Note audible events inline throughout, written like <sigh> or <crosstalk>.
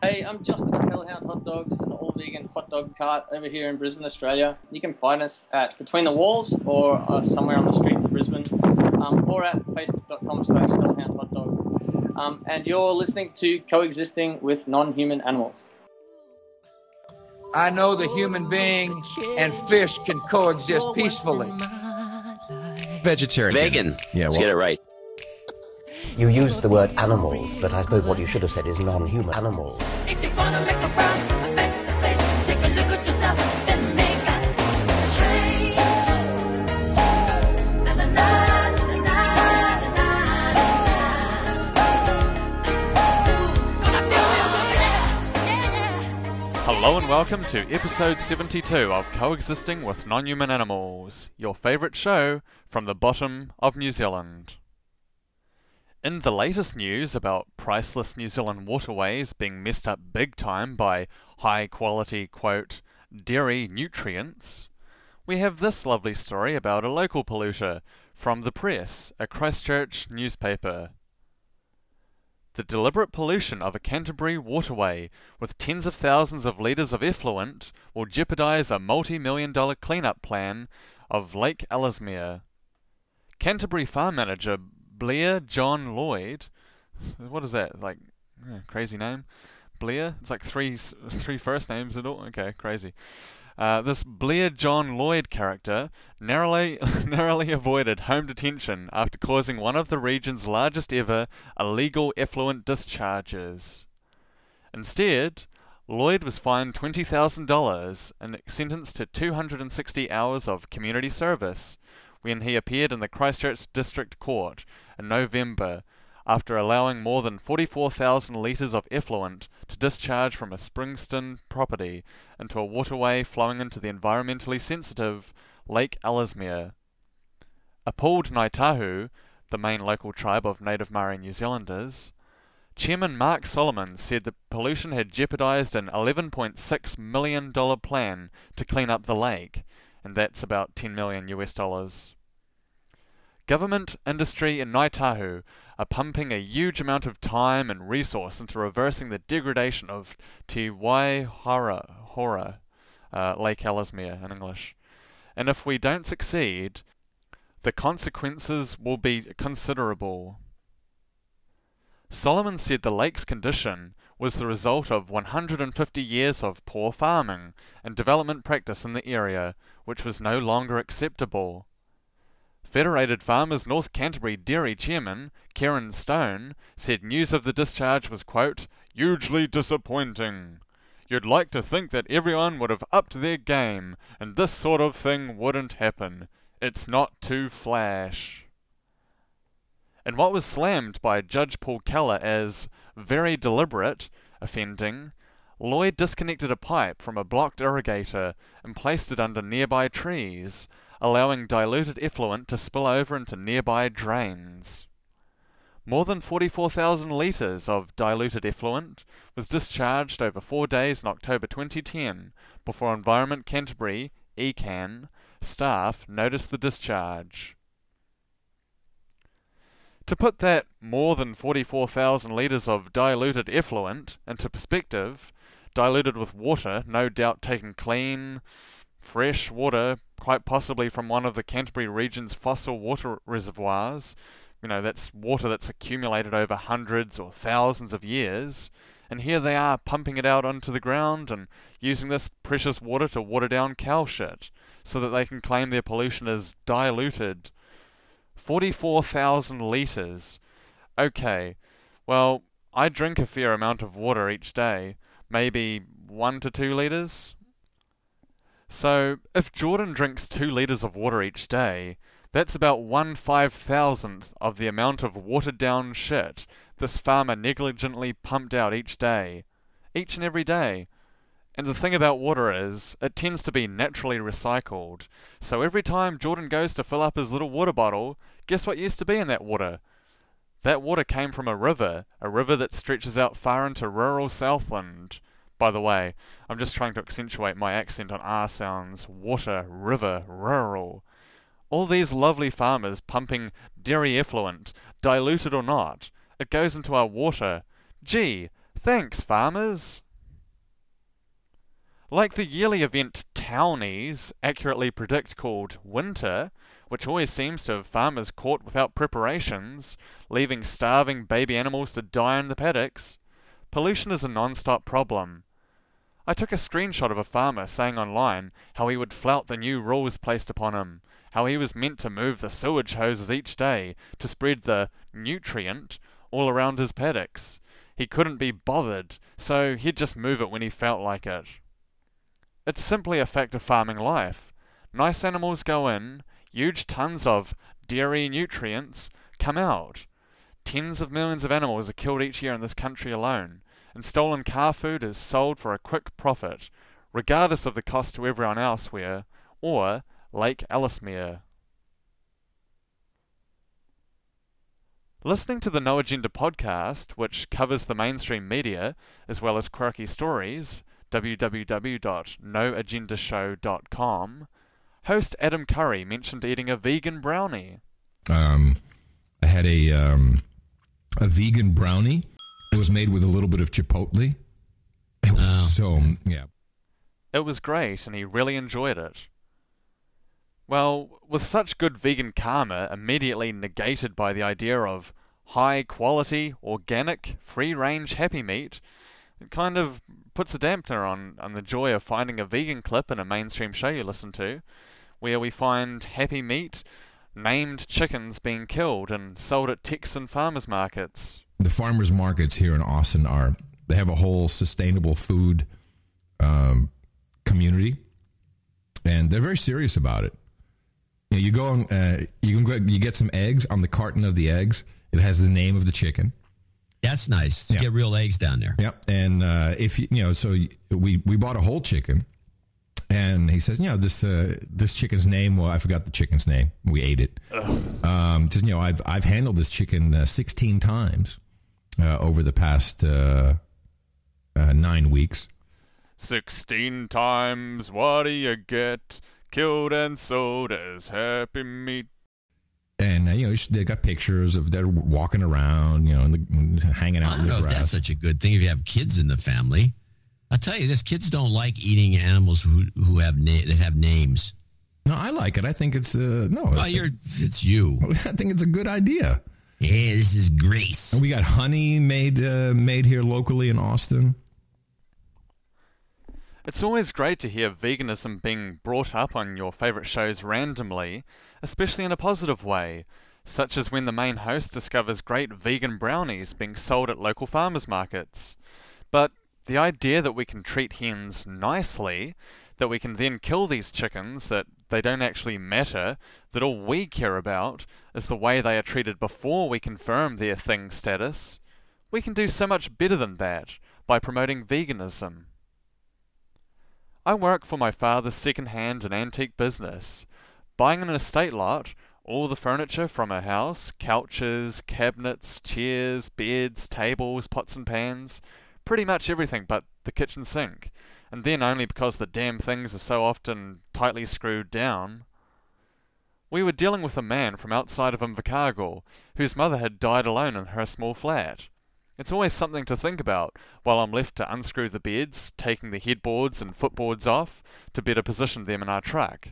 Hey, I'm Justin at Hellhound Hot Dogs, an all vegan hot dog cart over here in Brisbane, Australia. You can find us at Between the Walls or uh, somewhere on the streets of Brisbane um, or at facebook.com slash hellhound hot dog. Um, and you're listening to Coexisting with Non Human Animals. I know the human being and fish can coexist peacefully. Vegetarian. Vegan. Yeah, Let's get it right. You used the word animals, but I suppose what you should have said is non-human animals. If you wanna make the world a better place, take a look at yourself, then make a change. Na na na na na na na. Ooh, gonna feel real good, yeah, yeah, yeah. Hello and welcome to episode 72 of Coexisting with Non-Human Animals, your favourite show from the bottom of New Zealand. In the latest news about priceless New Zealand waterways being messed up big time by high quality, quote, dairy nutrients, we have this lovely story about a local polluter from The Press, a Christchurch newspaper. The deliberate pollution of a Canterbury waterway with tens of thousands of litres of effluent will jeopardise a multi million dollar clean-up plan of Lake Ellesmere. Canterbury farm manager Blair John Lloyd, what is that, like, crazy name? Blair? It's like three, three first names at all? Okay, crazy. Uh, this Blair John Lloyd character narrowly, <laughs> narrowly avoided home detention after causing one of the region's largest ever illegal effluent discharges. Instead, Lloyd was fined $20,000 and sentenced to 260 hours of community service when he appeared in the Christchurch District Court in November after allowing more than 44,000 litres of effluent to discharge from a Springston property into a waterway flowing into the environmentally sensitive Lake Ellesmere. Appalled Ngāi Tahu, the main local tribe of native Maori New Zealanders, Chairman Mark Solomon said the pollution had jeopardised an $11.6 million plan to clean up the lake, and that's about 10 million US dollars. Government, industry, and Ngāi Tahu are pumping a huge amount of time and resource into reversing the degradation of Te Waihara, Hora, uh, Lake Ellesmere in English. And if we don't succeed, the consequences will be considerable. Solomon said the lake's condition was the result of 150 years of poor farming and development practice in the area, which was no longer acceptable. Federated Farmers North Canterbury Dairy Chairman Karen Stone said news of the discharge was, quote, hugely disappointing. You'd like to think that everyone would have upped their game and this sort of thing wouldn't happen. It's not too flash. And what was slammed by Judge Paul Keller as very deliberate offending, Lloyd disconnected a pipe from a blocked irrigator and placed it under nearby trees, allowing diluted effluent to spill over into nearby drains. More than 44,000 litres of diluted effluent was discharged over four days in October 2010 before Environment Canterbury, ECAN, staff noticed the discharge. To put that more than 44,000 litres of diluted effluent into perspective, diluted with water, no doubt taken clean, fresh water, quite possibly from one of the Canterbury region's fossil water reservoirs, you know, that's water that's accumulated over hundreds or thousands of years, and here they are pumping it out onto the ground and using this precious water to water down cow shit so that they can claim their pollution is diluted. 44,000 litres. Okay, well, I drink a fair amount of water each day, maybe 1 to 2 litres. So, if Jordan drinks 2 litres of water each day, that's about 1 five thousandth of the amount of watered down shit this farmer negligently pumped out each day. Each and every day. And the thing about water is, it tends to be naturally recycled. So every time Jordan goes to fill up his little water bottle, guess what used to be in that water? That water came from a river, a river that stretches out far into rural Southland. By the way, I'm just trying to accentuate my accent on R sounds. Water, river, rural. All these lovely farmers pumping dairy effluent, diluted or not, it goes into our water. Gee, Thanks, farmers. Like the yearly event Townies accurately predict called Winter, which always seems to have farmers caught without preparations, leaving starving baby animals to die in the paddocks, pollution is a non-stop problem. I took a screenshot of a farmer saying online how he would flout the new rules placed upon him, how he was meant to move the sewage hoses each day to spread the nutrient all around his paddocks. He couldn't be bothered, so he'd just move it when he felt like it. It's simply a fact of farming life. Nice animals go in, huge tons of dairy nutrients come out. Tens of millions of animals are killed each year in this country alone, and stolen car food is sold for a quick profit, regardless of the cost to everyone elsewhere, or Lake Ellesmere. Listening to the No Agenda podcast, which covers the mainstream media as well as quirky stories, www.noagendashow.com, host Adam Curry mentioned eating a vegan brownie. Um, I had a um, a vegan brownie. It was made with a little bit of chipotle. It was so yeah. It was great, and he really enjoyed it. Well, with such good vegan karma immediately negated by the idea of high quality, organic, free range happy meat, it kind of puts a dampener on, on the joy of finding a vegan clip in a mainstream show you listen to, where we find happy meat, named chickens being killed and sold at Texan farmers markets. The farmers markets here in Austin are they have a whole sustainable food um, community, and they're very serious about it. You, know, you go on, uh, you can go, you get some eggs on the carton of the eggs. It has the name of the chicken. That's nice. You Yeah. get real eggs down there. Yep. And uh, if you you know, so we we bought a whole chicken, and he says, you know, this uh, this chicken's name. Well, I forgot the chicken's name. We ate it. Um, just you know, I've I've handled this chicken uh, 16 times uh, over the past uh, uh, nine weeks. Sixteen times, what do you get? Killed and sold as happy meat. And uh, you know, they got pictures of they're walking around, you know, and the, hanging out in don't the know if that's such a good thing if you have kids in the family. I tell you this, kids don't like eating animals who who have na- that have names. no, I like it. I think it's uh, no. Well, think- you're it's you. <laughs> I think it's a good idea. Yeah, this is Grace. And we got honey made uh, made here locally in Austin. It's always great to hear veganism being brought up on your favourite shows randomly, especially in a positive way, such as when the main host discovers great vegan brownies being sold at local farmers markets. But the idea that we can treat hens nicely, that we can then kill these chickens, that they don't actually matter, that all we care about is the way they are treated before we confirm their thing status, we can do so much better than that by promoting veganism. I work for my father's second-hand and antique business, buying an estate lot, all the furniture from a house, couches, cabinets, chairs, beds, tables, pots and pans, pretty much everything but the kitchen sink, and then only because the damn things are so often tightly screwed down. We were dealing with a man from outside of Invercargill, whose mother had died alone in her small flat. It's always something to think about while I'm left to unscrew the beds, taking the headboards and footboards off to better position them in our truck.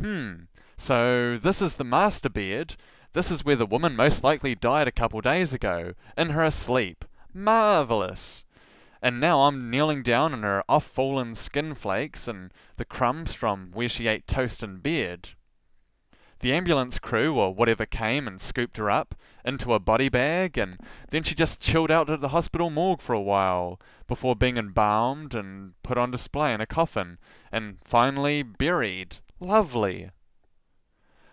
Hmm, so this is the master bed. This is where the woman most likely died a couple days ago, in her sleep. Marvellous! And now I'm kneeling down in her off fallen skin flakes and the crumbs from where she ate toast in bed. The ambulance crew or whatever came and scooped her up into a body bag, and then she just chilled out at the hospital morgue for a while before being embalmed and put on display in a coffin, and finally buried. Lovely.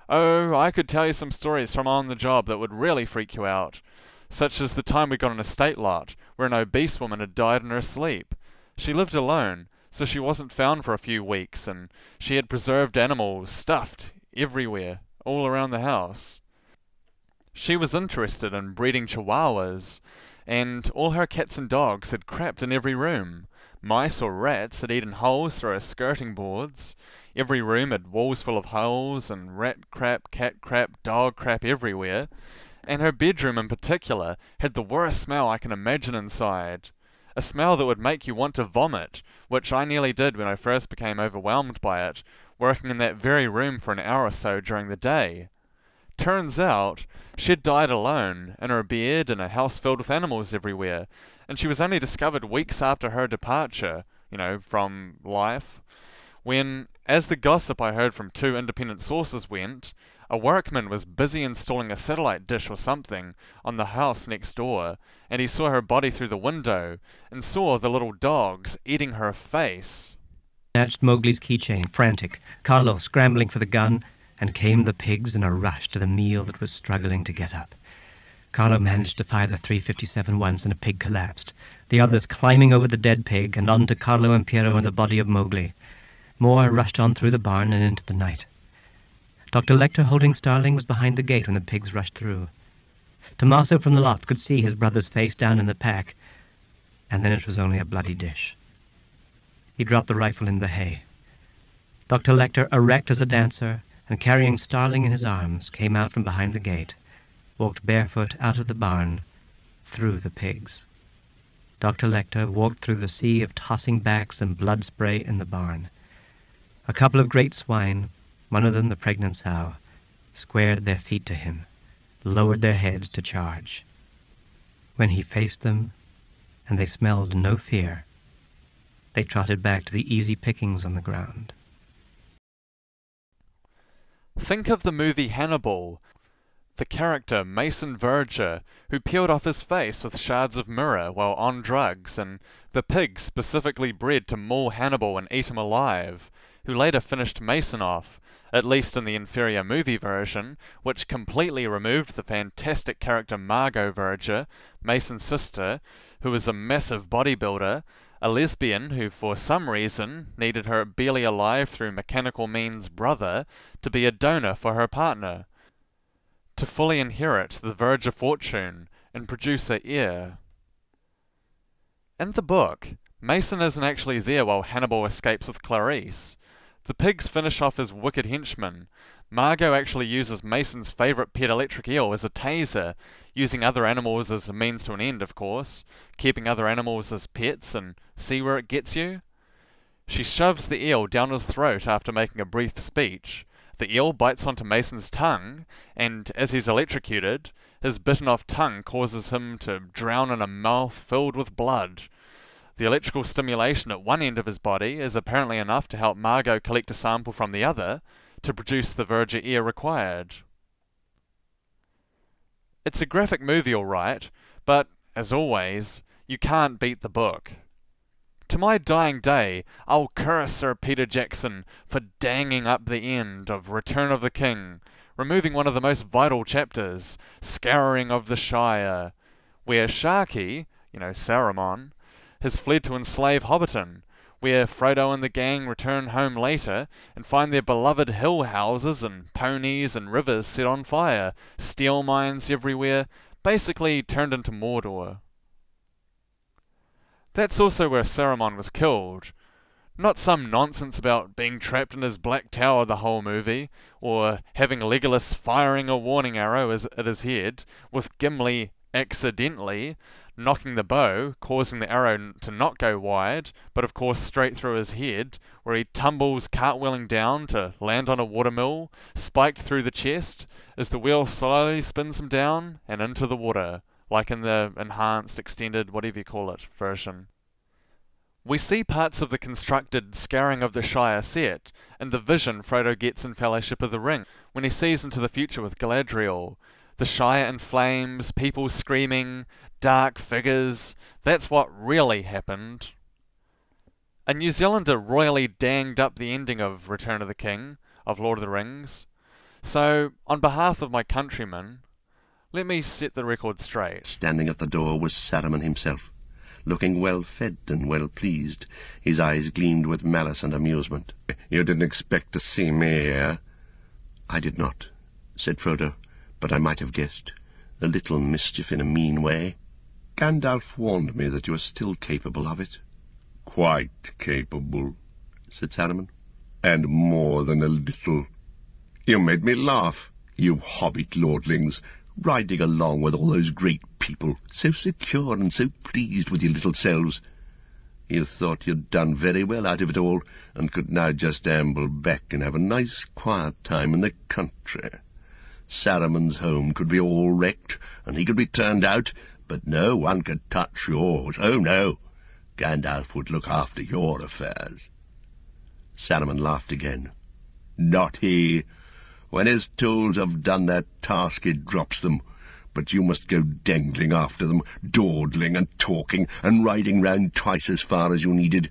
Oh, I could tell you some stories from on the job that would really freak you out, such as the time we got an estate lot where an obese woman had died in her sleep. She lived alone, so she wasn't found for a few weeks, and she had preserved animals stuffed everywhere, all around the house. She was interested in breeding chihuahuas, and all her cats and dogs had crapped in every room. Mice or rats had eaten holes through her skirting boards. Every room had walls full of holes, and rat crap, cat crap, dog crap everywhere. And her bedroom in particular had the worst smell I can imagine inside. a smell that would make you want to vomit, which I nearly did when I first became overwhelmed by it, working in that very room for an hour or so during the day. Turns out, she'd died alone, in her bed in a house filled with animals everywhere, and she was only discovered weeks after her departure, you know, from life, when, as the gossip I heard from two independent sources went, a workman was busy installing a satellite dish or something on the house next door, and he saw her body through the window, and saw the little dogs eating her face. Snatched Mogli's keychain, frantic, Carlo scrambling for the gun, and came the pigs in a rush to the meal that was struggling to get up. Carlo managed to fire the 357 once, and a pig collapsed. The others climbing over the dead pig and onto Carlo and Piero and the body of Mowgli. More rushed on through the barn and into the night. Dr. Lecter, holding Starling, was behind the gate when the pigs rushed through. Tommaso from the loft could see his brother's face down in the pack, and then it was only a bloody dish. He dropped the rifle in the hay. Dr. Lecter, erect as a dancer, and carrying Starling in his arms, came out from behind the gate, walked barefoot out of the barn, through the pigs. Dr. Lecter walked through the sea of tossing backs and blood spray in the barn. A couple of great swine, one of them the pregnant sow, squared their feet to him, lowered their heads to charge. When he faced them, and they smelled no fear, they trotted back to the easy pickings on the ground. Think of the movie Hannibal. The character Mason Verger, who peeled off his face with shards of mirror while on drugs, and the pig specifically bred to maul Hannibal and eat him alive, who later finished Mason off, at least in the inferior movie version, which completely removed the fantastic character Margot Verger, Mason's sister, who was a massive bodybuilder, a lesbian who for some reason needed her barely alive through mechanical means brother to be a donor for her partner, to fully inherit the Verger fortune and produce a heir. In the book, Mason isn't actually there while Hannibal escapes with Clarice. The pigs finish off his wicked henchmen. Margot actually uses Mason's favourite pet electric eel as a taser, using other animals as a means to an end, of course, keeping other animals as pets and see where it gets you. She shoves the eel down his throat after making a brief speech. The eel bites onto Mason's tongue, and as he's electrocuted, his bitten off tongue causes him to drown in a mouth filled with blood. The electrical stimulation at one end of his body is apparently enough to help Margot collect a sample from the other to produce the Verger ear required. It's a graphic movie, alright, but, as always, you can't beat the book. To my dying day, I'll curse Sir Peter Jackson for danging up the end of Return of the King, removing one of the most vital chapters, Scouring of the Shire, where Sharkey, you know, Saruman, has fled to enslave Hobbiton, where Frodo and the gang return home later and find their beloved hill houses and ponies and rivers set on fire, steel mines everywhere, basically turned into Mordor. That's also where Saruman was killed. Not some nonsense about being trapped in his black tower the whole movie, or having Legolas firing a warning arrow at his head, with Gimli accidentally knocking the bow, causing the arrow to not go wide, but of course straight through his head, where he tumbles cartwheeling down to land on a watermill, spiked through the chest, as the wheel slowly spins him down and into the water, like in the enhanced, extended, whatever you call it, version. We see parts of the constructed Scouring of the Shire set and the vision Frodo gets in Fellowship of the Ring when he sees into the future with Galadriel. The Shire in flames, people screaming, dark figures. That's what really happened. A New Zealander royally danged up the ending of Return of the King, of Lord of the Rings. So, on behalf of my countrymen, let me set the record straight. Standing at the door was Saruman himself, looking well fed and well pleased. His eyes gleamed with malice and amusement. You didn't expect to see me, here? I did not, said Frodo, but I might have guessed. A little mischief in a mean way. Gandalf warned me that you are still capable of it. Quite capable, said Saruman, and more than a little. You made me laugh, you hobbit lordlings, riding along with all those great people, so secure and so pleased with your little selves. You thought you'd done very well out of it all, and could now just amble back and have a nice quiet time in the country. Saruman's home could be all wrecked, and he could be turned out, but no one could touch yours. Oh, no. Gandalf would look after your affairs. Saruman laughed again. Not he. When his tools have done their task, he drops them. But you must go dangling after them, dawdling and talking, and riding round twice as far as you needed.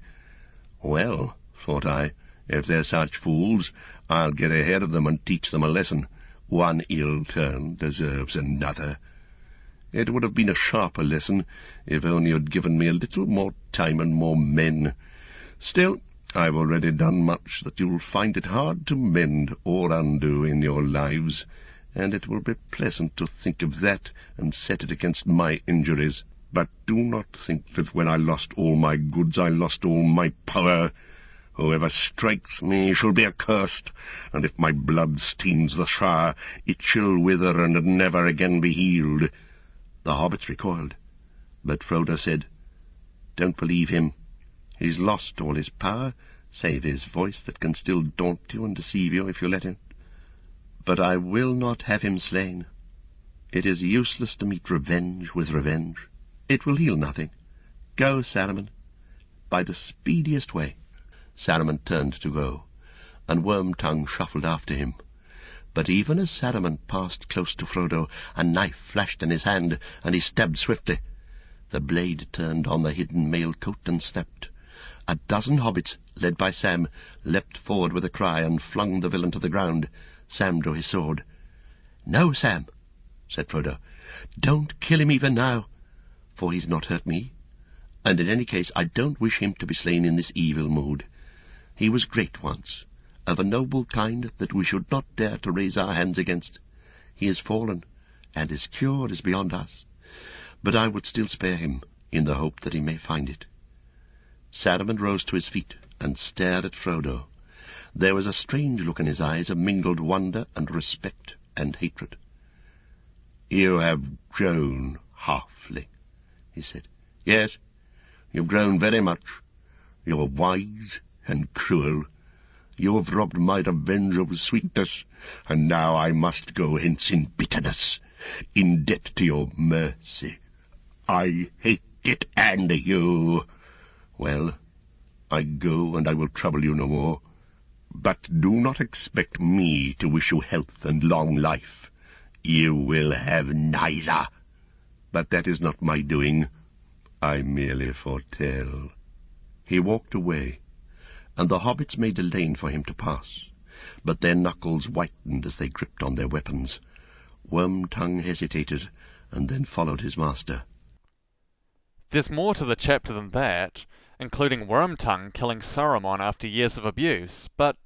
Well, thought I, if they're such fools, I'll get ahead of them and teach them a lesson. One ill turn deserves another. It would have been a sharper lesson if only you'd given me a little more time and more men. Still, I've already done much that you'll find it hard to mend or undo in your lives, and it will be pleasant to think of that and set it against my injuries. But do not think that when I lost all my goods I lost all my power. Whoever strikes me shall be accursed, and if my blood stains the Shire, it shall wither and never again be healed. The hobbits recoiled, but Frodo said, Don't believe him. He's lost all his power, save his voice that can still daunt you and deceive you if you let him. But I will not have him slain. It is useless to meet revenge with revenge. It will heal nothing. Go, Saruman, by the speediest way. Saruman turned to go, and Wormtongue shuffled after him. But even as Saruman passed close to Frodo, a knife flashed in his hand, and he stabbed swiftly. The blade turned on the hidden mail-coat and snapped. A dozen hobbits, led by Sam, leapt forward with a cry and flung the villain to the ground. Sam drew his sword. "No, Sam," said Frodo. "Don't kill him even now, for he's not hurt me, and in any case I don't wish him to be slain in this evil mood. He was great once, of a noble kind that we should not dare to raise our hands against. He is fallen, and his cure is beyond us. But I would still spare him, in the hope that he may find it. Saruman rose to his feet and stared at Frodo. There was a strange look in his eyes of mingled wonder and respect and hatred. You have grown, Halfling, he said. Yes, you've grown very much. You are wise and cruel. You have robbed my revenge of sweetness, and now I must go hence in bitterness, in debt to your mercy. I hate it, and you. Well, I go, and I will trouble you no more. But do not expect me to wish you health and long life. You will have neither. But that is not my doing. I merely foretell. He walked away, and the hobbits made a lane for him to pass, but their knuckles whitened as they gripped on their weapons. Wormtongue hesitated, and then followed his master. There's more to the chapter than that, including Wormtongue killing Saruman after years of abuse, but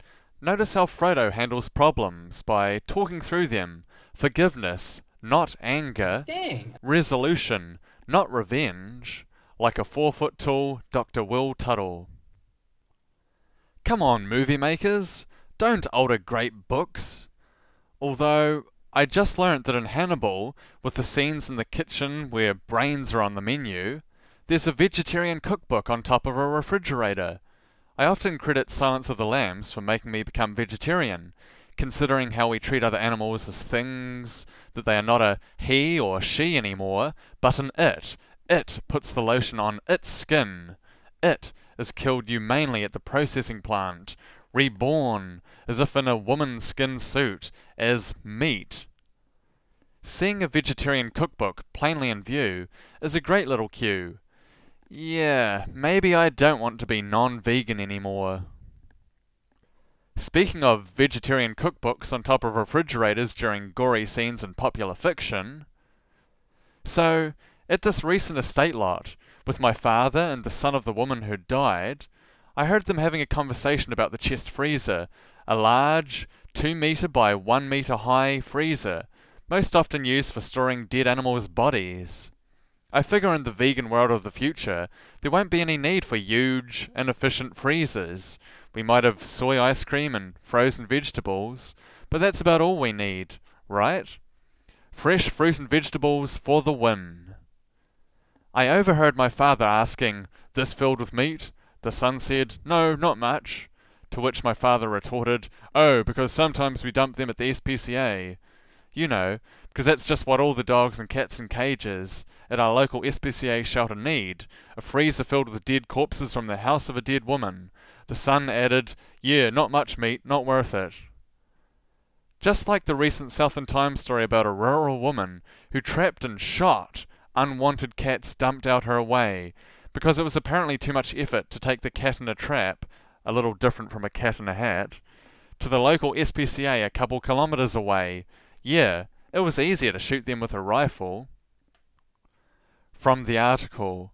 notice how Frodo handles problems by talking through them, forgiveness, not anger, Dang. resolution, not revenge, like a four-foot tall Dr. Will Tuttle. Come on, movie makers, don't alter great books. Although, I just learnt that in Hannibal, with the scenes in the kitchen where brains are on the menu, there's a vegetarian cookbook on top of a refrigerator. I often credit Silence of the Lambs for making me become vegetarian, considering how we treat other animals as things, that they are not a he or she anymore, but an it. It puts the lotion on its skin. It is killed humanely at the processing plant, reborn, as if in a woman's skin suit, as meat. Seeing a vegetarian cookbook plainly in view is a great little cue. Yeah, maybe I don't want to be non vegan anymore. Speaking of vegetarian cookbooks on top of refrigerators during gory scenes in popular fiction. So, at this recent estate lot, with my father and the son of the woman who died, I heard them having a conversation about the chest freezer, a large, two metre by one metre high freezer, most often used for storing dead animals' bodies. I figure in the vegan world of the future, there won't be any need for huge, inefficient freezers. We might have soy ice cream and frozen vegetables, but that's about all we need, right? Fresh fruit and vegetables for the win. I overheard my father asking, This filled with meat? The son said, No, not much. To which my father retorted, Oh, because sometimes we dump them at the SPCA. You know, because that's just what all the dogs and cats in cages at our local SPCA shelter need a freezer filled with dead corpses from the house of a dead woman. The son added, Yeah, not much meat, not worth it. Just like the recent Southern Times story about a rural woman who trapped and shot unwanted cats dumped out her way because it was apparently too much effort to take the cat in a trap, a little different from a cat in a hat, to the local SPCA a couple kilometres away. Yeah, it was easier to shoot them with a rifle. From the article.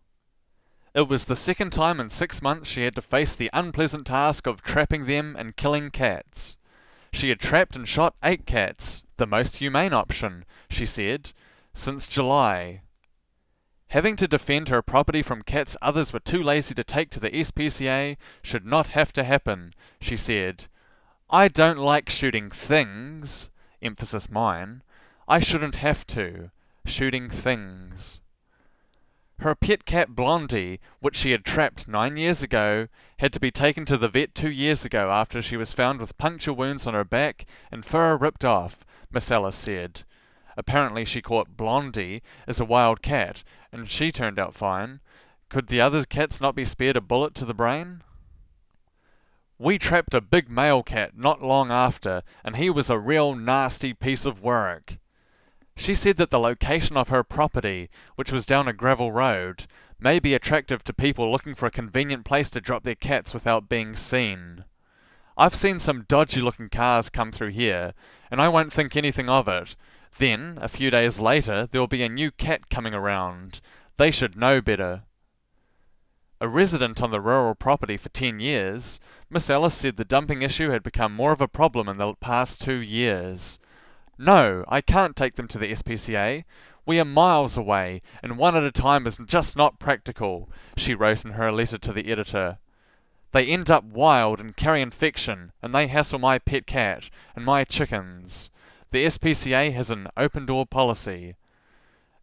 It was the second time in six months she had to face the unpleasant task of trapping them and killing cats. She had trapped and shot eight cats, the most humane option, she said, since July. Having to defend her property from cats others were too lazy to take to the SPCA should not have to happen, she said. I don't like shooting things, emphasis mine. I shouldn't have to. Shooting things. Her pet cat Blondie, which she had trapped nine years ago, had to be taken to the vet two years ago after she was found with puncture wounds on her back and fur ripped off, Miss Ellis said. Apparently she caught Blondie as a wild cat, and she turned out fine. Could the other cats not be spared a bullet to the brain? We trapped a big male cat not long after, and he was a real nasty piece of work. She said that the location of her property, which was down a gravel road, may be attractive to people looking for a convenient place to drop their cats without being seen. I've seen some dodgy looking cars come through here, and I won't think anything of it. Then, a few days later, there'll be a new cat coming around. They should know better. A resident on the rural property for ten years, Miss Ellis said the dumping issue had become more of a problem in the past two years. No, I can't take them to the SPCA. We are miles away, and one at a time is just not practical, she wrote in her letter to the editor. They end up wild and carry infection, and they hassle my pet cat and my chickens. The SPCA has an open door policy.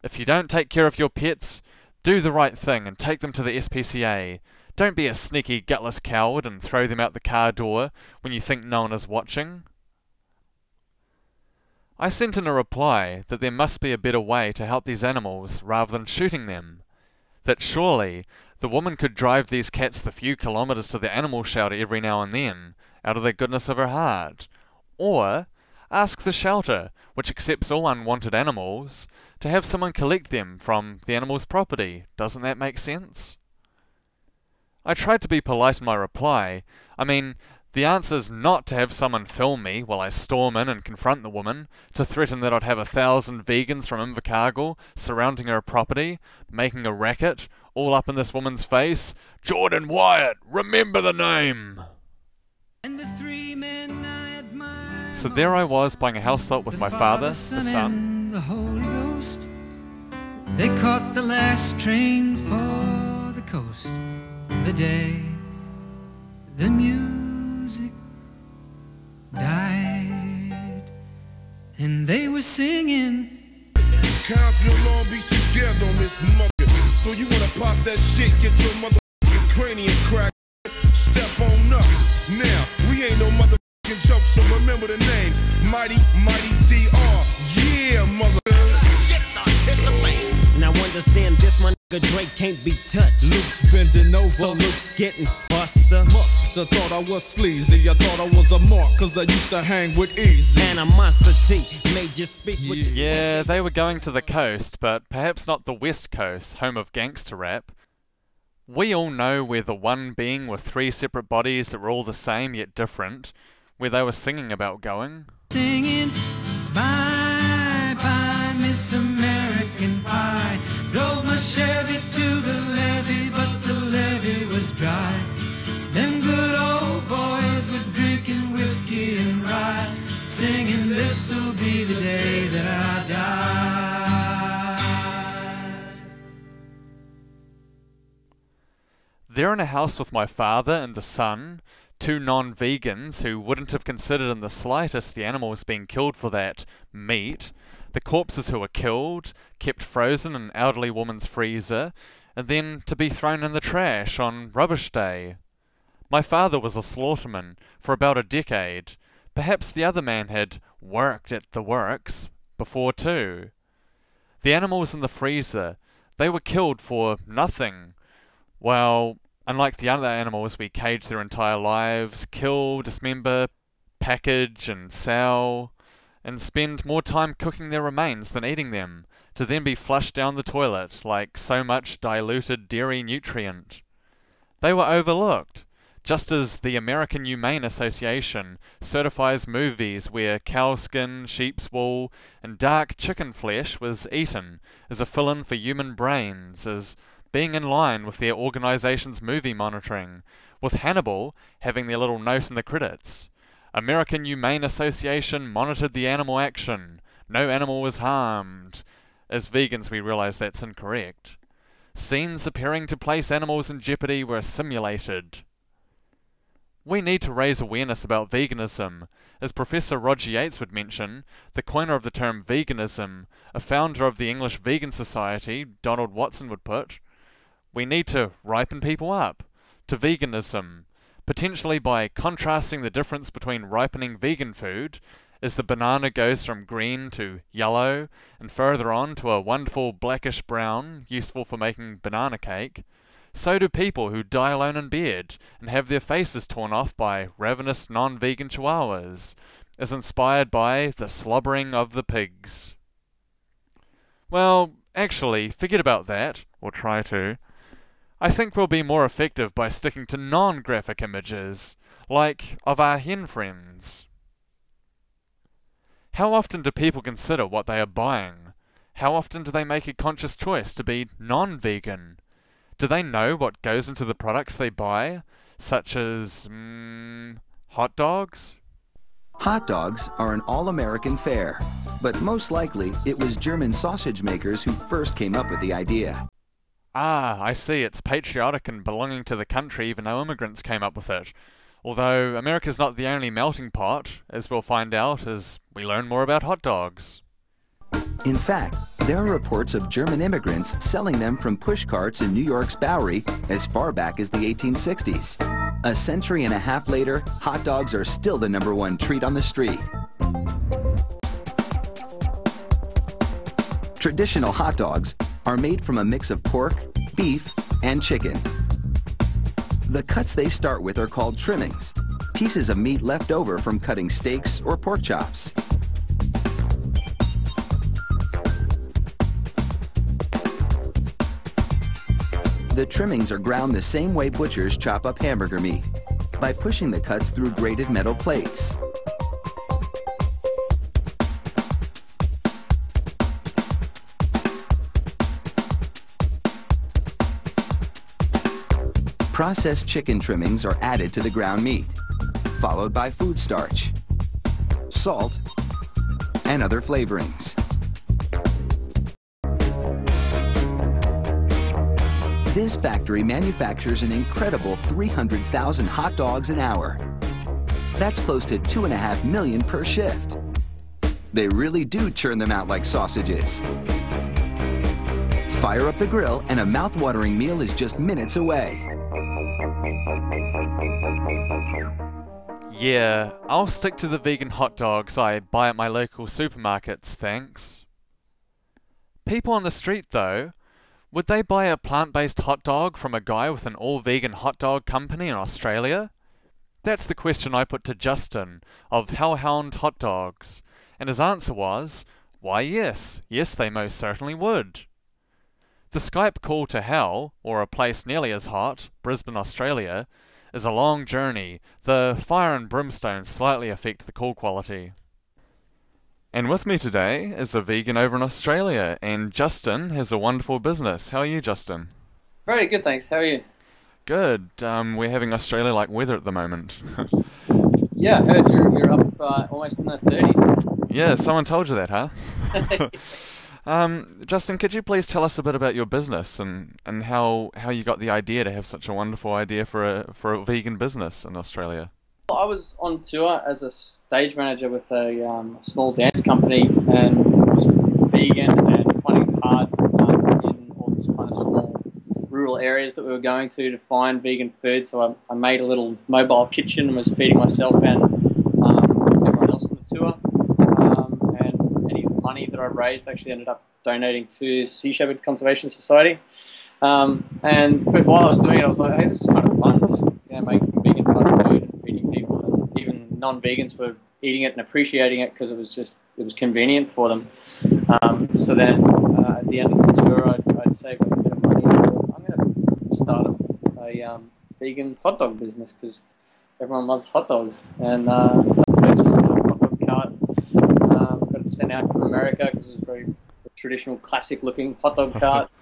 If you don't take care of your pets, do the right thing and take them to the SPCA. Don't be a sneaky, gutless coward and throw them out the car door when you think no one is watching. I sent in a reply that there must be a better way to help these animals rather than shooting them. That surely the woman could drive these cats the few kilometres to the animal shelter every now and then, out of the goodness of her heart. Or ask the shelter, which accepts all unwanted animals, to have someone collect them from the animal's property. Doesn't that make sense? I tried to be polite in my reply. I mean, the answer's not to have someone film me while I storm in and confront the woman, to threaten that I'd have a thousand vegans from Invercargill surrounding her property, making a racket, all up in this woman's face. Jordan Wyatt, remember the name! And the three So there I was buying a house lot with the my Father, father, the Son, son. the Holy Ghost. They caught the last train for the coast. The day the music died, and they were singing. Compton and Long Beach together on this mother. So you wanna pop that shit, get your motherfucking cranium crack. Step on up. Now, we ain't no motherfucking joke, so remember the name. Mighty, Mighty DR. Yeah, mother. Now understand this, my nigga Drake can't be touched. Luke's bending over. So Luke's getting buster. Musta thought I was sleazy. I thought I was a mark, cause I used to hang with easy. Animosity made you speak what you Yeah, they were going to the coast, but perhaps not the west coast, home of gangster rap. We all know where the one being with three separate bodies that were all the same yet different, where they were singing about going. singing Bye bye Miss American Pie. Drove my Chevy to the levee But the levee was dry. Them good old boys were drinking whiskey and rye Singing this'll be the day that I die. They're in a house with my father and the son, two non vegans who wouldn't have considered in the slightest the animals being killed for that meat. the corpses who were killed, kept frozen in an elderly woman's freezer, and then to be thrown in the trash on rubbish day. My father was a slaughterman for about a decade. Perhaps the other man had worked at the works before too. The animals in the freezer, they were killed for nothing. Well, unlike the other animals we cage their entire lives, kill, dismember, package, and sell, and spend more time cooking their remains than eating them, to then be flushed down the toilet like so much diluted dairy nutrient. They were overlooked, just as the American Humane Association certifies movies where cow skin, sheep's wool, and dark chicken flesh was eaten as a fill in for human brains, as being in line with their organization's movie monitoring, with Hannibal having their little note in the credits. American Humane Association monitored the animal action. No animal was harmed. As vegans, we realize that's incorrect. Scenes appearing to place animals in jeopardy were simulated. We need to raise awareness about veganism. As Professor Roger Yates would mention, the coiner of the term veganism, a founder of the English Vegan Society, Donald Watson would put, we need to ripen people up to veganism, potentially by contrasting the difference between ripening vegan food as the banana goes from green to yellow and further on to a wonderful blackish brown useful for making banana cake. So do people who die alone in bed and have their faces torn off by ravenous non vegan chihuahuas, as inspired by the slobbering of the pigs. Well, actually, forget about that, or try to. I think we'll be more effective by sticking to non graphic images, like of our hen friends. How often do people consider what they are buying? How often do they make a conscious choice to be non vegan? Do they know what goes into the products they buy, such as mm, hot dogs? Hot dogs are an all-American fare, but most likely it was German sausage makers who first came up with the idea. Ah, I see. It's patriotic and belonging to the country, even though immigrants came up with it. Although America's not the only melting pot, as we'll find out as we learn more about hot dogs. In fact, there are reports of German immigrants selling them from push carts in New York's Bowery as far back as the 1860s. A century and a half later, hot dogs are still the number one treat on the street. Traditional hot dogs are made from a mix of pork, beef, and chicken. The cuts they start with are called trimmings, pieces of meat left over from cutting steaks or pork chops. The trimmings are ground the same way butchers chop up hamburger meat, by pushing the cuts through grated metal plates. Processed chicken trimmings are added to the ground meat, followed by food starch, salt, and other flavorings. This factory manufactures an incredible 300,000 hot dogs an hour. That's close to two and a half million per shift. They really do churn them out like sausages. Fire up the grill and a mouth-watering meal is just minutes away. Yeah, I'll stick to the vegan hot dogs I buy at my local supermarkets, thanks. People on the street, though, would they buy a plant based hot dog from a guy with an all vegan hot dog company in Australia? That's the question I put to Justin of Hellhound Hot Dogs, and his answer was, why yes, yes they most certainly would. The Skype call to hell, or a place nearly as hot, Brisbane, Australia, is a long journey. The fire and brimstone slightly affect the call quality. And with me today is a vegan over in Australia, and Justin has a wonderful business. How are you, Justin? Very good, thanks. How are you? Good. Um, we're having Australia like weather at the moment. <laughs> yeah, I heard you're, you're up uh, almost in the 30s. yeah, someone told you that, huh? <laughs> <laughs> um, Justin, could you please tell us a bit about your business and, and how, how you got the idea to have such a wonderful idea for a, for a vegan business in Australia? I was on tour as a stage manager with a um, small dance company and was vegan and finding hard um, in all these kind of small rural areas that we were going to to find vegan food. So I, I made a little mobile kitchen and was feeding myself and um, everyone else on the tour. Money that I raised actually ended up donating to Sea Shepherd Conservation Society. Um, and but while I was doing it, I was like, hey, this is kind of fun. Just you know, making vegan food and feeding people, and even non-vegans were eating it and appreciating it because it was just it was convenient for them. Um, so then uh, at the end of the tour, I'd, I'd save a bit of money. I'm going to start a, a um, vegan hot dog business because everyone loves hot dogs. And uh, I purchased a hot dog cart, sent out from America because it was very traditional, classic-looking hot dog cart. <laughs>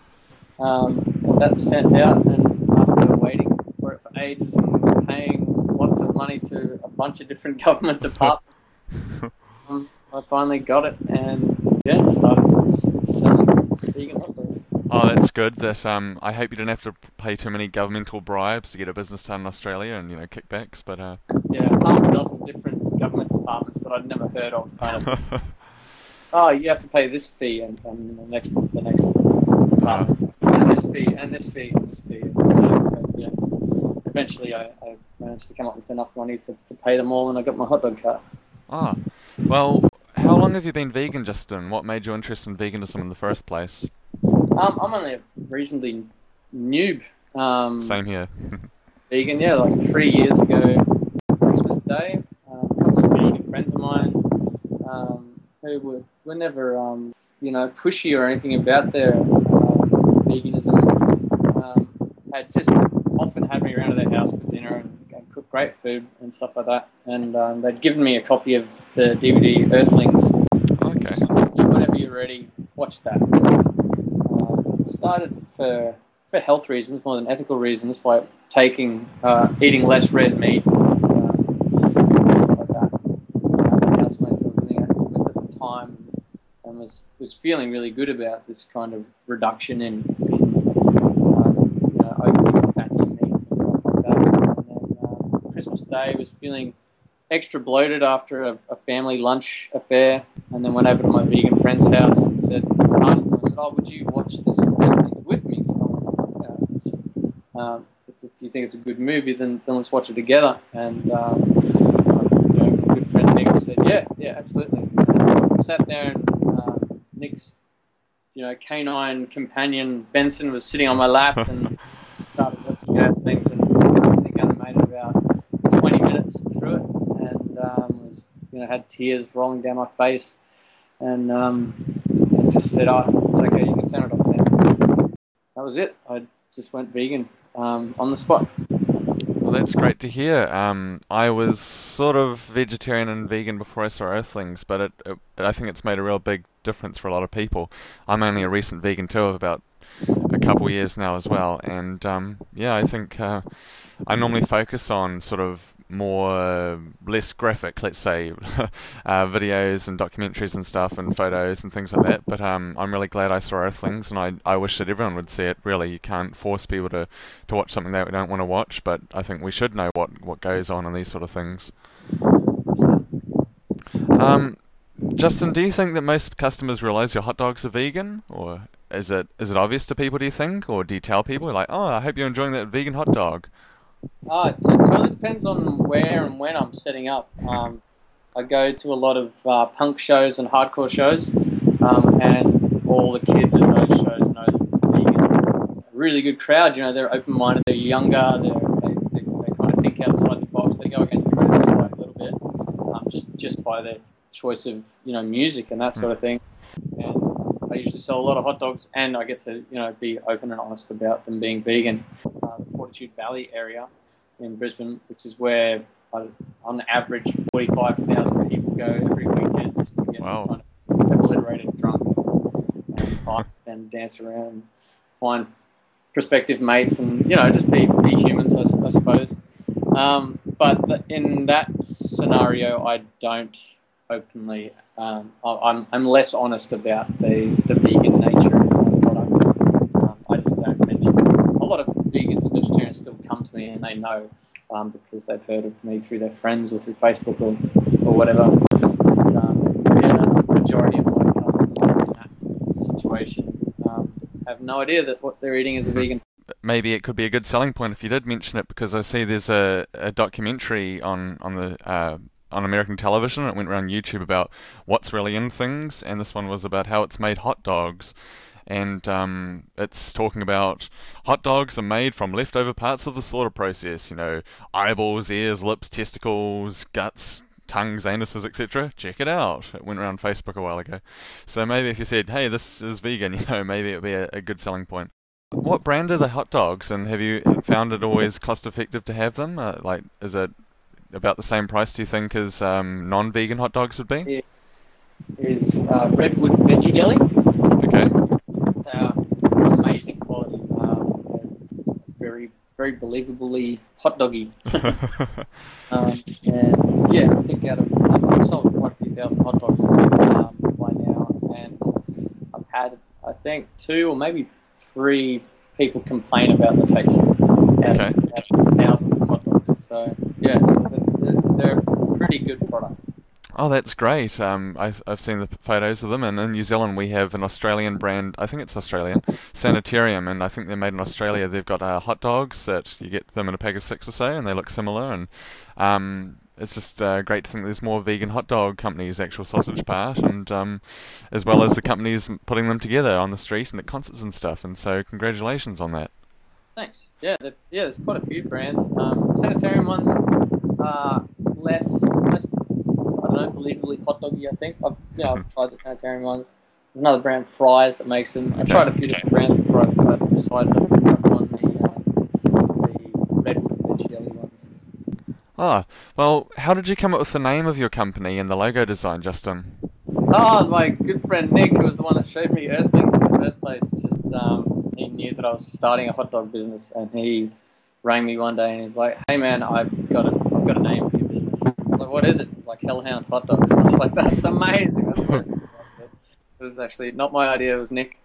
Um, that's sent out, and after waiting for it for ages and paying lots of money to a bunch of different <laughs> government departments, <laughs> um, I finally got it, and yeah, started selling vegan hot dogs. Oh, that's good. That um, I hope you didn't have to pay too many governmental bribes to get a business done in Australia and you know kickbacks. But uh, Yeah, half a dozen different government departments that I'd never heard of. Kind of, oh, you have to pay this fee, and, and the next the next department, and this fee, and this fee, and this fee. And, yeah, eventually, I, I managed to come up with enough money to, to pay them all, and I got my hot dog cart. ah, well, how long have you been vegan, Justin? What made you interested in veganism in the first place? Um, I'm only a reasonably noob. Um, Same here. <laughs> vegan, yeah, like three years ago, Christmas Day, um, a couple of vegan friends of mine um, who were, were never, um, you know, pushy or anything about their um, veganism, um, had just often had me around to their house for dinner and, and cooked great food and stuff like that. And um, they'd given me a copy of the DVD Earthlings. Okay. Whenever you're ready, watch that. Um, started for for health reasons more than ethical reasons, like taking uh, eating less red meat. uh, like that. Uh, the housemates I was living at- with at the time, and was was feeling really good about this kind of reduction in, in um, you know opening fatty meats and stuff like that. And then um, Christmas Day was feeling extra bloated after a, a family lunch affair, and then went over to my vegan friend's house and said, asked them, I said, "Oh, would you watch this with me?" So, know, um, if, if you think it's a good movie, then then let's watch it together. And um, you know, my good friend Nick said, "Yeah, yeah, absolutely." And sat there, and uh, Nick's you know canine companion Benson was sitting on my lap, <laughs> and started watching Earthlings, and I think I made it about 20 minutes through it, and um, was you know had tears rolling down my face, and um, I just said, "Oh, it's okay, you can turn it off now." That was it. I just went vegan um, on the spot. Well, that's great to hear. Um, I was sort of vegetarian and vegan before I saw Earthlings, but it, it, I think it's made a real big difference for a lot of people. I'm only a recent vegan too, of about a couple years now as well, and um, yeah, I think uh, I normally focus on sort of more less graphic, let's say, <laughs> uh, videos and documentaries and stuff and photos and things like that. But um, I'm really glad I saw Earthlings, and I, I wish that everyone would see it. Really, you can't force people to, to watch something they don't want to watch, but I think we should know what, what goes on in these sort of things. Um, Justin, do you think that most customers realize your hot dogs are vegan, or is it is it obvious to people? Do you think, or do you tell people like, "Oh, I hope you're enjoying that vegan hot dog"? Oh, it totally depends on where and when I'm setting up. Um, I go to a lot of uh, punk shows and hardcore shows, um, and all the kids at those shows know that it's vegan. A really good crowd, you know, they're open-minded, they're younger, they're, they, they, they kind of think outside the box, they go against the grain society a little bit, um, just just by their choice of you know music and that sort of thing. And I usually sell a lot of hot dogs, and I get to you know be open and honest about them being vegan. Uh, the Fortitude Valley area in Brisbane, which is where uh, on average 45,000 people go every weekend just to get kind of obliterated drunk and fight and dance around, find prospective mates, and you know just be be humans, I, I suppose. Um, but the, in that scenario, I don't openly. Um, I- I'm I'm less honest about the the vegan nature of my product. Um, I just don't mention. A lot of vegans come to me and they know um, because they've heard of me through their friends or through Facebook or, or whatever. Um, yeah, the majority of my customers generation um, have no idea that what they're eating is a vegan. maybe it could be a good selling point if you did mention it because I see there's a, a documentary on on the uh, on American television. It went around YouTube about what's really in things, and this one was about how it's made hot dogs. And um, it's talking about hot dogs are made from leftover parts of the slaughter process. You know, eyeballs, ears, lips, testicles, guts, tongues, anuses, etc. Check it out. It went around Facebook a while ago. So maybe if you said, "Hey, this is vegan," <laughs> you know, maybe it'd be a, a good selling point. What brand are the hot dogs, and have you found it always cost effective to have them? Uh, like, is it about the same price, do you think, as um, non-vegan hot dogs would be? Is uh, Redwood Veggie Deli. Okay. They are amazing quality. Um, they're very, believably hot doggy. <laughs> um, and yeah, I think out of I've, I've sold quite a few thousand hot dogs um, by now, and I've had I think two or maybe three people complain about the taste. Out Okay. of thousands of hot dogs. So yes, they're, they're a pretty good product. Oh, that's great. Um, I, have seen the photos of them, and in New Zealand we have an Australian brand. I think it's Australian Sanitarium, and I think they're made in Australia. They've got uh, hot dogs that you get them in a pack of six or so, and they look similar. And um, it's just uh, great to think there's more vegan hot dog companies, actual sausage part, and um, as well as the companies putting them together on the street and at concerts and stuff. And so, congratulations on that. Thanks. Yeah, yeah. There's quite a few brands. Um, sanitarium ones are less, less. I don't know, believably hot doggy. I think. I've, yeah, I've tried the sanitarium ones. There's another brand, Fry's, that makes them. I tried a few different brands before I, I decided to work on the uh, the Redwood Veggie Deli ones. Ah, well, how did you come up with the name of your company and the logo design, Justin? Oh, my good friend Nick, who was the one that showed me Earthlings in the first place, just um, he knew that I was starting a hot dog business, and he rang me one day and he's like, "Hey man, I've got a I've got a name for your business." I was like, "What is it?" It's like Hellhound Hot Dogs. And I was like, "That's <laughs> amazing." <laughs> That's. It was actually not my idea; it was Nick.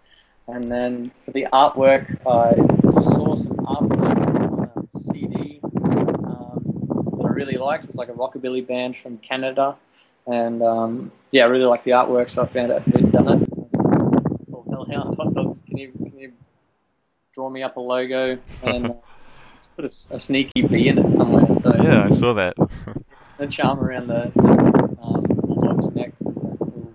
And then for the artwork, I saw some artwork on a CD um, that I really liked. It was like a rockabilly band from Canada, and um, yeah, I really liked the artwork, so I found out who'd done it. It's called Hellhound Hot Dogs. Can you can you draw me up a logo and uh, <laughs> put a, s- a sneaky bee in it somewhere? So Yeah, I saw that. The charm around the, the um, bulldog's neck. It's a little.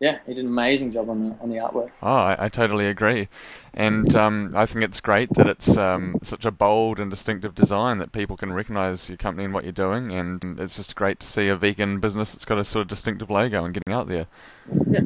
Yeah, he did an amazing job on the on the artwork. Oh, I, I totally agree, and um, I think it's great that it's um, such a bold and distinctive design that people can recognise your company and what you're doing, and it's just great to see a vegan business that's got a sort of distinctive logo and getting out there. Yeah.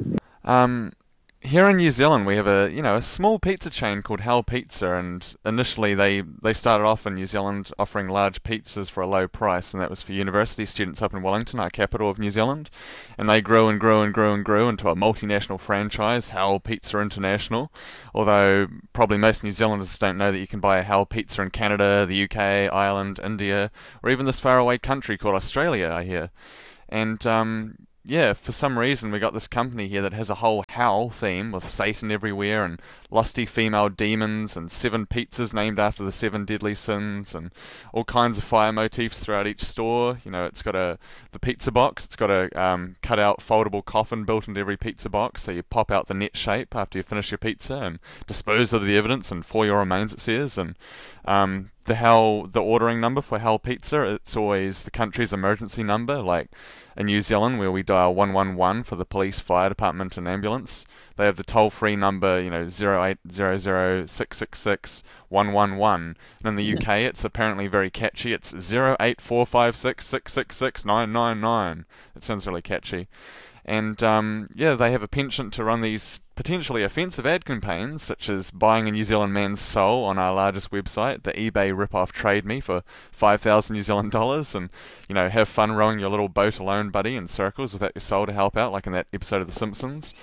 Um, here in New Zealand, we have a you know a small pizza chain called Hell Pizza, and initially they they started off in New Zealand offering large pizzas for a low price, and that was for university students up in Wellington, our capital of New Zealand, and they grew and grew and grew and grew into a multinational franchise, Hell Pizza International. Although probably most New Zealanders don't know that you can buy a Hell Pizza in Canada, the UK, Ireland, India, or even this faraway country called Australia. I hear, and um, yeah, for some reason we got this company here that has a whole howl theme with Satan everywhere and lusty female demons and seven pizzas named after the seven deadly sins and all kinds of fire motifs throughout each store. You know, it's got a the pizza box. It's got a um, cut out foldable coffin built into every pizza box, so you pop out the net shape after you finish your pizza and dispose of the evidence and for your remains. It says and um, the Hell the ordering number for Hell Pizza. It's always the country's emergency number, like in New Zealand where we dial 111 for the police, fire department, and ambulance. They have the toll-free number, you know, 0800-666-111. And in the UK, it's apparently very catchy. It's 08456666999. It sounds really catchy. And um, yeah, they have a penchant to run these potentially offensive ad campaigns, such as buying a New Zealand man's soul on our largest website, the eBay rip-off Trade Me for five thousand New Zealand dollars, and you know have fun rowing your little boat alone, buddy, in circles without your soul to help out, like in that episode of The Simpsons.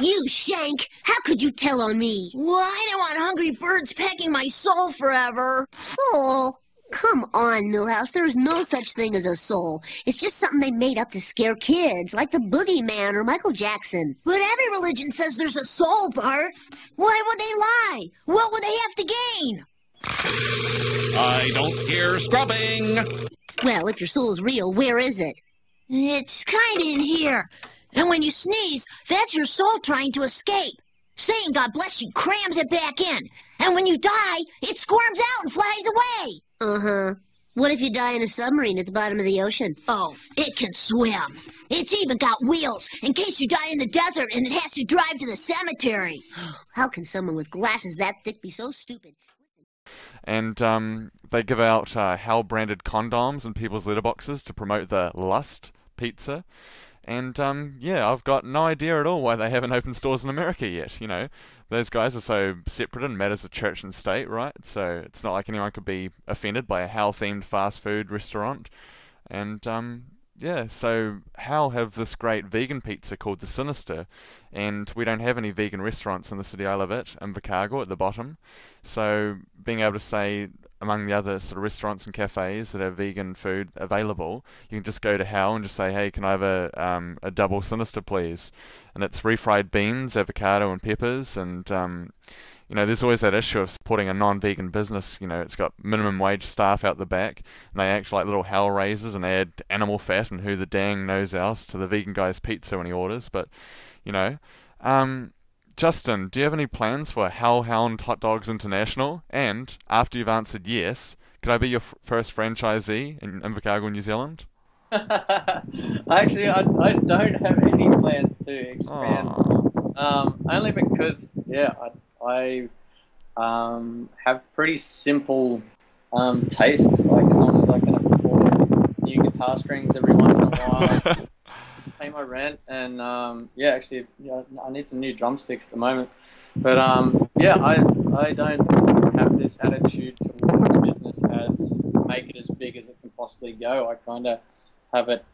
You, Shank! How could you tell on me? Well, I don't want hungry birds pecking my soul forever. Soul? Come on, Milhouse. There is no such thing as a soul. It's just something they made up to scare kids, like the Boogeyman or Michael Jackson. But every religion says there's a soul, Bart. Why would they lie? What would they have to gain? I don't hear scrubbing. Well, if your soul is real, where is it? It's kinda in here. And when you sneeze, that's your soul trying to escape. Saying God bless you crams it back in. And when you die, it squirms out and flies away. Uh-huh. What if you die in a submarine at the bottom of the ocean? Oh, it can swim. It's even got wheels in case you die in the desert and it has to drive to the cemetery. <gasps> How can someone with glasses that thick be so stupid? And um, they give out uh, Hell branded condoms in people's letterboxes to promote the Lust pizza. And um, yeah, I've got no idea at all why they haven't opened stores in America yet. You know, those guys are so separate and matters of church and state, right? So it's not like anyone could be offended by a Hell themed fast food restaurant. And um, yeah, so Hell have this great vegan pizza called the Sinister, and we don't have any vegan restaurants in the city I live at, Invercargill at the bottom. So being able to say among the other sort of restaurants and cafes that have vegan food available, you can just go to Hell and just say, hey, can I have a um, a double Sinister, please? And it's refried beans, avocado, and peppers, and um, you know, there's always that issue of supporting a non-vegan business. You know, it's got minimum wage staff out the back, and they act like little hell raisers and add animal fat and who the dang knows else to the vegan guy's pizza when he orders. But, you know, um, Justin, do you have any plans for Hellhound Hot Dogs International? And after you've answered yes, could I be your f- first franchisee in Invercargill, New Zealand? <laughs> Actually, I, I don't have any plans to expand. Um, only because, yeah, I, I um, have pretty simple um, tastes. Like as long as I can afford new guitar strings every once in a while, <laughs> pay my rent, and um, yeah, actually, yeah, I need some new drumsticks at the moment. But um, yeah, I I don't have this attitude towards business as make it as big as it can possibly go. I kind of have it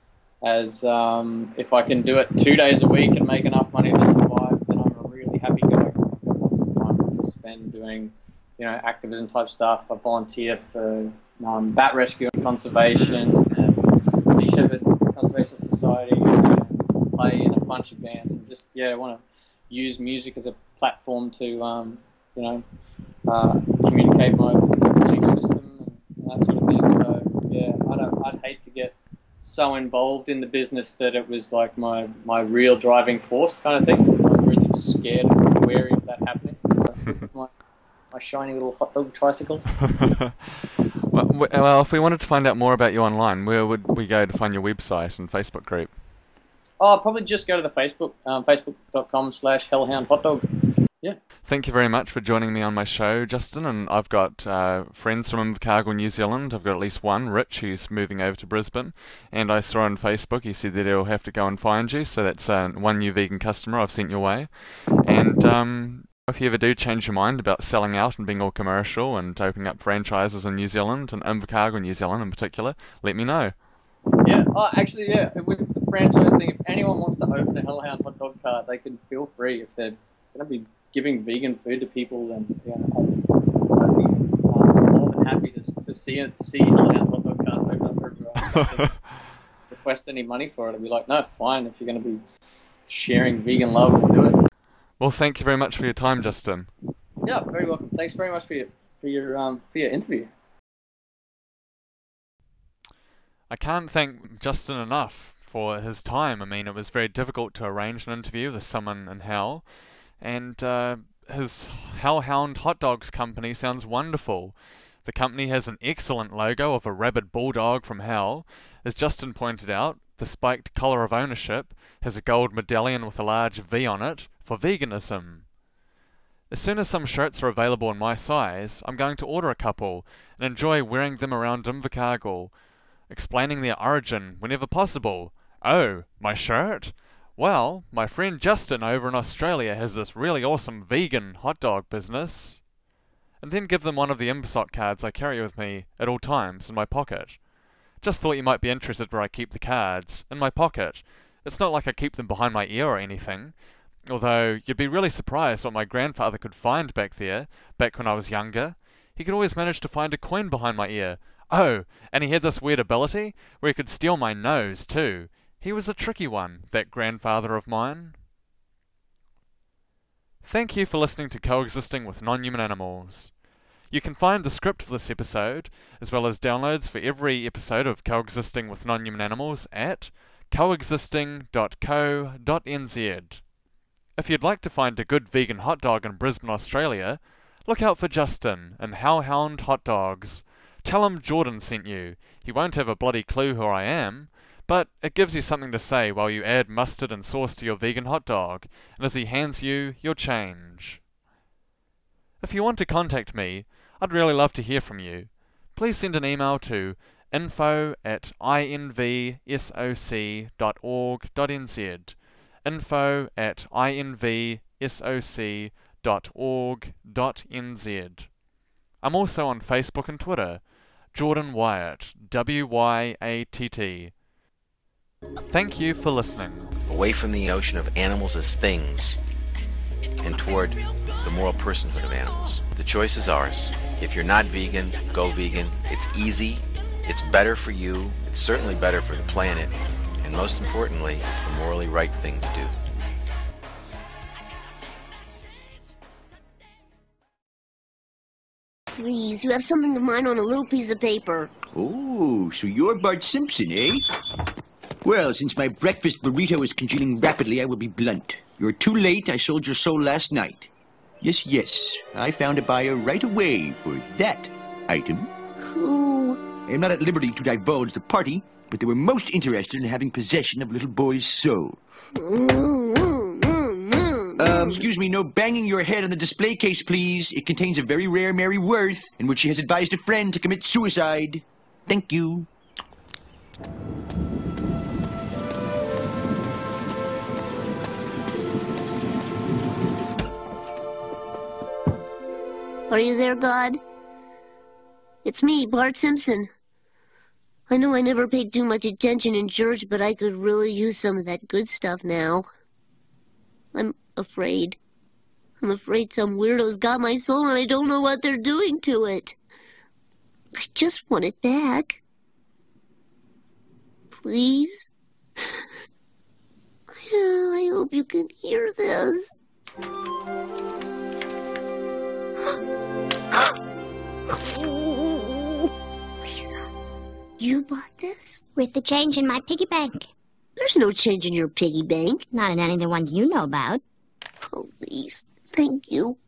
as um, if I can do it two days a week and make enough money to survive, then I'm a really happy guy. I've got lots of time to spend doing, you know, activism type stuff. I volunteer for um, bat rescue and conservation and Sea Shepherd Conservation Society play in a bunch of bands and just yeah, I want to use music as a platform to um, you know uh, communicate my belief system and that sort of thing. So yeah, I don't, I'd hate to get so involved in the business that it was like my, my real driving force kind of thing. I'm really scared and wary of that happening. <laughs> my, my shiny little hot dog tricycle. <laughs> Well, well, if we wanted to find out more about you online, where would we go to find your website and Facebook group? Oh, probably just go to the Facebook, um, facebook.com slash hellhound hot dog. Yeah. Thank you very much for joining me on my show, Justin. And I've got uh, friends from Invercargill, New Zealand. I've got at least one, Rich, who's moving over to Brisbane. And I saw on Facebook he said that he'll have to go and find you. So that's uh, one new vegan customer I've sent your way. And um, if you ever do change your mind about selling out and being all commercial and opening up franchises in New Zealand and Invercargill, New Zealand in particular, let me know. Yeah. Oh, actually, yeah. With the franchise thing, if anyone wants to open a Hellhound hot dog cart, they can feel free. If they're going to be giving vegan food to people, then yeah, I'd, I'd be more than happy to, to see it, see Hellhound hot dog carts open up. I don't <laughs> request any money for it. I'd be like, no, fine. If you're going to be sharing vegan love, we'll do it. Well, thank you very much for your time, Justin. Yeah, very welcome. Thanks very much for your for your um for your interview. I can't thank Justin enough for his time. I mean, it was very difficult to arrange an interview with someone in hell, and uh, his Hellhound Hot Dogs company sounds wonderful. The company has an excellent logo of a rabid bulldog from hell. As Justin pointed out, the spiked collar of ownership has a gold medallion with a large V on it for veganism. As soon as some shirts are available in my size, I'm going to order a couple and enjoy wearing them around Invercargill, explaining their origin whenever possible. Oh, my shirt? Well, my friend Justin over in Australia has this really awesome vegan hot dog business. And then give them one of the Imbersock cards I carry with me at all times in my pocket. Just thought you might be interested where I keep the cards, in my pocket. It's not like I keep them behind my ear or anything. Although you'd be really surprised what my grandfather could find back there, back when I was younger. He could always manage to find a coin behind my ear. Oh, and he had this weird ability where he could steal my nose too. He was a tricky one, that grandfather of mine. Thank you for listening to Coexisting with Non-Human Animals. You can find the script for this episode, as well as downloads for every episode of Coexisting with Non-Human Animals at coexisting.co.nz. If you'd like to find a good vegan hot dog in Brisbane, Australia, look out for Justin and Hellhound Hot Dogs. Tell him Jordan sent you. He won't have a bloody clue who I am, but it gives you something to say while you add mustard and sauce to your vegan hot dog, and as he hands you your change. If you want to contact me, I'd really love to hear from you. Please send an email to info at invsoc.org.nz. Info at invsoc.org.nz. I'm also on Facebook and Twitter. Jordan Wyatt, W Y A T T. Thank you for listening. Away from the notion of animals as things and toward the moral personhood of animals. The choice is ours. If you're not vegan, go vegan. It's easy, it's better for you, it's certainly better for the planet, and most importantly, it's the morally right thing to do. Please, you have something to mine on a little piece of paper. Oh, so you're Bart Simpson, eh? Well, since my breakfast burrito is congealing rapidly, I will be blunt. You're too late. I sold your soul last night. Yes, yes. I found a buyer right away for that item. Who? I am not at liberty to divulge the party, but they were most interested in having possession of little boy's soul. Um, excuse me, no banging your head on the display case, please. It contains a very rare Mary Worth, in which she has advised a friend to commit suicide. Thank you. Are you there, God? It's me, Bart Simpson. I know I never paid too much attention in church, but I could really use some of that good stuff now. I'm afraid. I'm afraid some weirdos got my soul and I don't know what they're doing to it. I just want it back. Please? <sighs> I hope you can hear this. <gasps> Lisa, you bought this? With the change in my piggy bank. There's no change in your piggy bank. Not in any of the ones you know about. Please, thank you.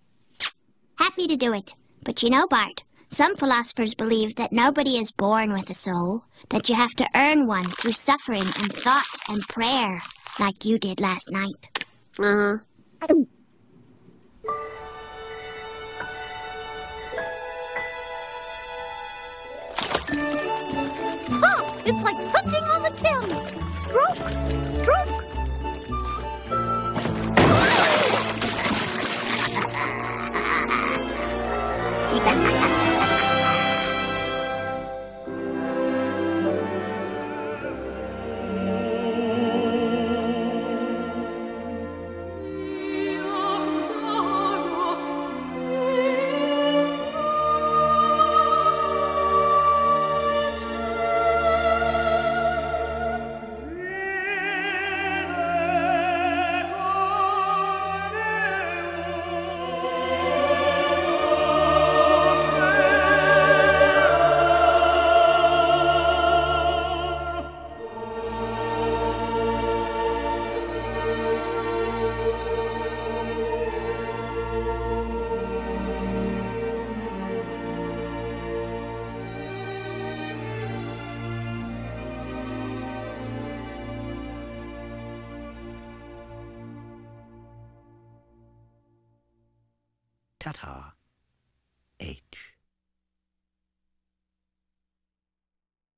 Happy to do it. But you know, Bart, some philosophers believe that nobody is born with a soul, that you have to earn one through suffering and thought and prayer, like you did last night. Uh-huh. Oh, it's like hunting on the Thames. Stroke, stroke.